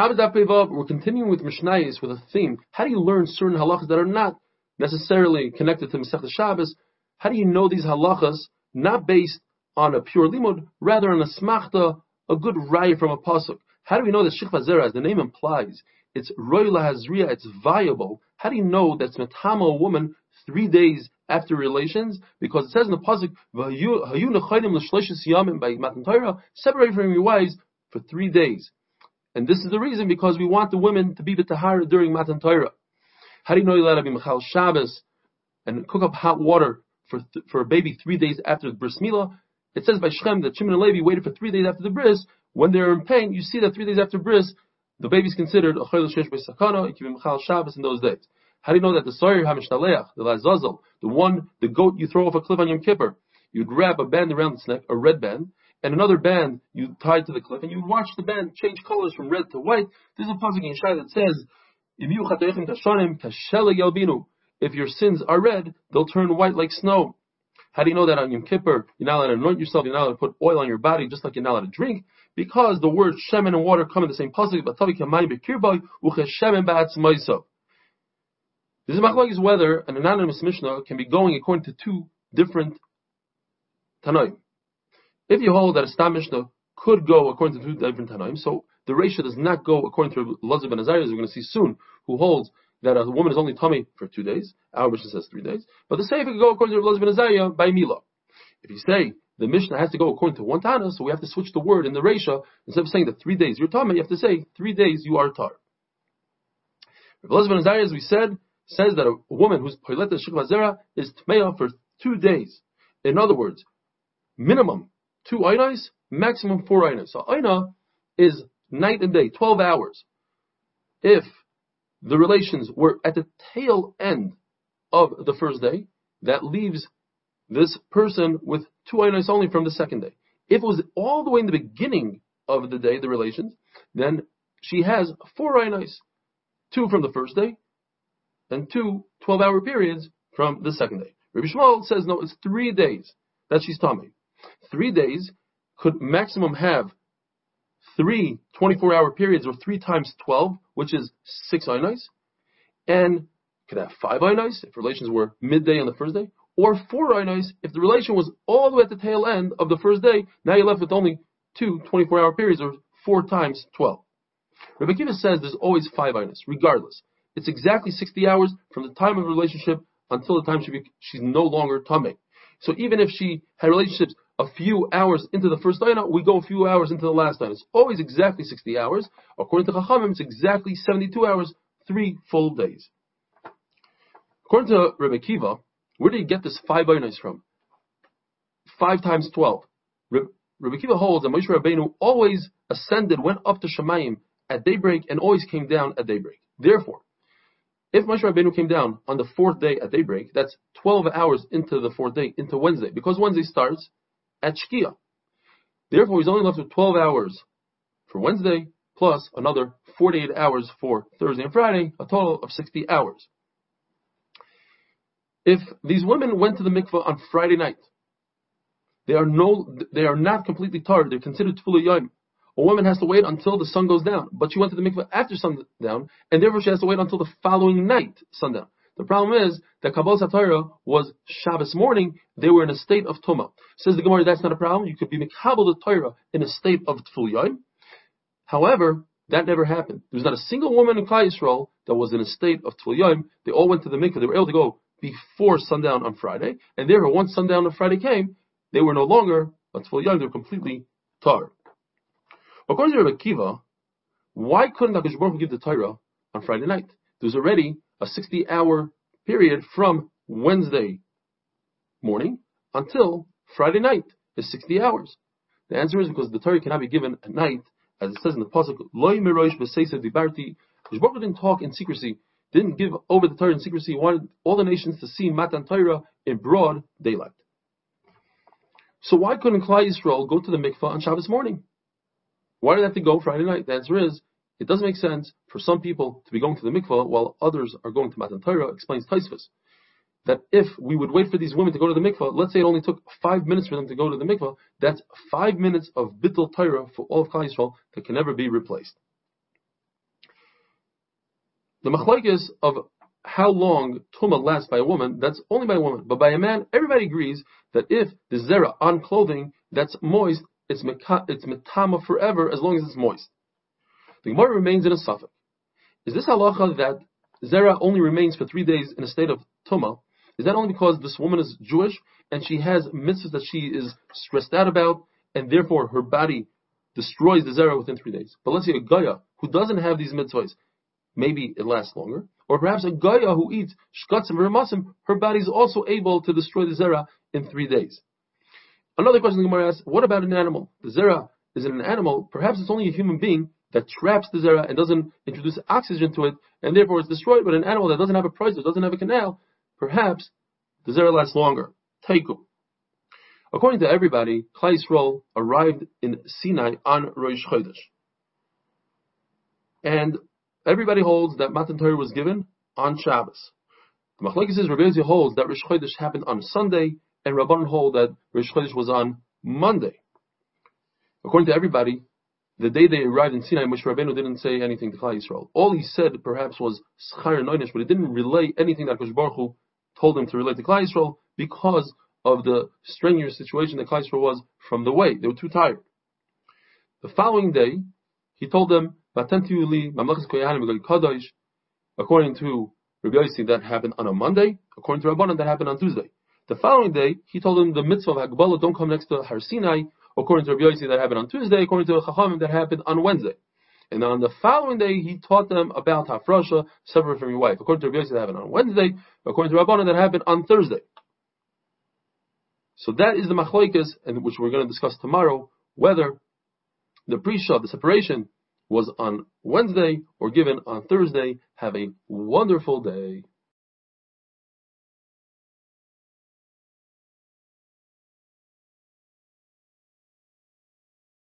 We're continuing with Mishnayos with a theme. How do you learn certain halachas that are not necessarily connected to Masechta Shabbos? How do you know these halachas not based on a pure limud, rather on a smachta, a good raya from a pasuk? How do we know that Shikva Zera, as the name implies, it's royla hazriya, it's viable? How do you know that's metama a woman three days after relations? Because it says in the pasuk, separate from your wives for three days. And this is the reason because we want the women to be b'tahara during Matan Torah. How do you know to be Mechal Shabbos and cook up hot water for th- for a baby three days after the bris milah? It says by Shechem that Shimon and Levi waited for three days after the bris. When they're in pain, you see that three days after bris, the baby's considered a chayil shesh sakana. It can be Mechal Shabbos in those days. How do you know that the Sa'ir HaMishtaleach, the Lazazel, the one, the goat you throw off a cliff on Yom Kippur, you'd wrap a band around its neck, a red band, and another band you tied to the cliff, and you watch the band change colors from red to white. There's a pasuk in Shai that says, If your sins are red, they'll turn white like snow. How do you know that on Yom Kippur, you're not allowed to anoint yourself, you're not allowed to put oil on your body, just like you're not allowed to drink? Because the words shemen and water come in the same pasuk, This is a machlokes whether an anonymous mishnah can be going according to two different tanoim. If you hold that a Stam Mishnah could go according to two different Tanaim, so the reisha does not go according to Lazar ben Azariah, as we're going to see soon, who holds that a woman is only tummy for two days. Our Mishnah says three days. But the seifa could go according to Lazar ben Azariah by Mila. If you say the Mishnah has to go according to one Tana, so we have to switch the word in the reisha. Instead of saying that three days you're tummy, you have to say three days you are tar. Lazar ben Azariah, as we said, says that a woman who's Poileta Shikva is Tmeya for two days. In other words, minimum two ainas, maximum four ainas. So aina is night and day, 12 hours. If the relations were at the tail end of the first day, that leaves this person with two ainas only from the second day. If it was all the way in the beginning of the day, the relations, then she has four ainas, two from the first day, and two 12 hour periods from the second day. Rabbi Yishmael says no, it's three days that she's tummy three days could maximum have three 24 hour periods or three times 12, which is six ainos, and could have five ainos if relations were midday on the first day, or four ainos if the relation was all the way at the tail end of the first day. Now you're left with only two 24 hour periods or four times 12. Rebbe Kiva says there's always five ainos, regardless. It's exactly 60 hours from the time of the relationship until the time she be, she's no longer tummy. So even if she had relationships a few hours into the first ayah, we go a few hours into the last ayah. It's always exactly 60 hours. According to Chachamim, it's exactly 72 hours, three full days. According to Rebbe Kiva, where did he get this five ayahs from? Five times 12. Rebbe Kiva holds that Moshe Rabbeinu always ascended, went up to Shemayim at daybreak, and always came down at daybreak. Therefore, if Moshe Rabbeinu came down on the fourth day at daybreak, that's 12 hours into the fourth day, into Wednesday, because Wednesday starts at Shkia. Therefore, he's only left with 12 hours for Wednesday, plus another 48 hours for Thursday and Friday, a total of 60 hours. If these women went to the mikveh on Friday night, they are no, they are not completely tired. They're considered tevul yom. A woman has to wait until the sun goes down, but she went to the mikveh after sundown, and therefore she has to wait until the following night, sundown. The problem is that Kabbalah Satara was Shabbos morning, they were in a state of Tuma. Says the Gemara, that's not a problem. You could be Mikabal the Torah in a state of Tful However, that never happened. There was not a single woman in Klal Yisrael that was in a state of Tful They all went to the mikveh. They were able to go before sundown on Friday, and therefore once sundown on Friday came, they were no longer a Tful They were completely tar. According to Rabbi Kiva, why couldn't Hakadosh Baruch give the Torah on Friday night? There was already a 60-hour period from Wednesday morning until Friday night is 60 hours. The answer is because the Torah cannot be given at night, as it says in the pasuk, "Loy mirosh dibarti." Baruch didn't talk in secrecy, didn't give over the Torah in secrecy. He wanted all the nations to see Matan Torah in broad daylight. So why couldn't Klal Yisrael go to the mikvah on Shabbos morning? Why did they have to go Friday night? The answer is, it doesn't make sense for some people to be going to the mikvah while others are going to Matan Torah, explains Tosfos. That if we would wait for these women to go to the mikvah, let's say it only took five minutes for them to go to the mikvah, that's five minutes of bittul Torah for all of Klal Yisrael that can never be replaced. the machlokes of how long tuma lasts by a woman, that's only by a woman. But by a man, everybody agrees that if the zera on clothing that's moist, it's it's metama forever as long as it's moist. The Gemara remains in a safek. Is this halacha that zera only remains for three days in a state of tuma? Is that only because this woman is Jewish and she has mitzvahs that she is stressed out about, and therefore her body destroys the zera within three days? But let's say a gaya who doesn't have these mitzvahs, maybe it lasts longer. Or perhaps a gaya who eats shkatzim or masim, her body is also able to destroy the zera in three days. Another question the Gemara asks, what about an animal? The zera is an animal, perhaps it's only a human being that traps the zera and doesn't introduce oxygen to it, and therefore it's destroyed, but an animal that doesn't have a process, doesn't have a canal, perhaps the zera lasts longer. Teiku. According to everybody, Klal Yisrael arrived in Sinai on Rosh Chodesh. And everybody holds that Matan Torah was given on Shabbos. The Machlekes says Rabbi holds that Rosh Chodesh happened on Sunday, and Rabban hold that Rosh Chodesh was on Monday. According to everybody, the day they arrived in Sinai, Moshe Rabbeinu didn't say anything to Klal Yisrael. All he said perhaps was Schar Noinish, but he didn't relay anything that Kosh Baruch Hu told him to relate to Klal Yisrael because of the strenuous situation that Klal Yisrael was from the way. They were too tired. The following day, he told them, According to Rabbi Yossi, that happened on a Monday. According to Rabbanan, that happened on Tuesday. The following day, he told them the mitzvah of Hagbala, don't come next to Har Sinai. According to Rabbi Yossi, that happened on Tuesday. According to Chachamim, that happened on Wednesday. And on the following day, he taught them about Hafrasha, separate from your wife. According to Rabbi Yossi, that happened on Wednesday. According to Rabbanan, that happened on Thursday. So that is the machloikas, and which we're going to discuss tomorrow, whether the pre-shah, the separation, was on Wednesday or given on Thursday. Have a wonderful day.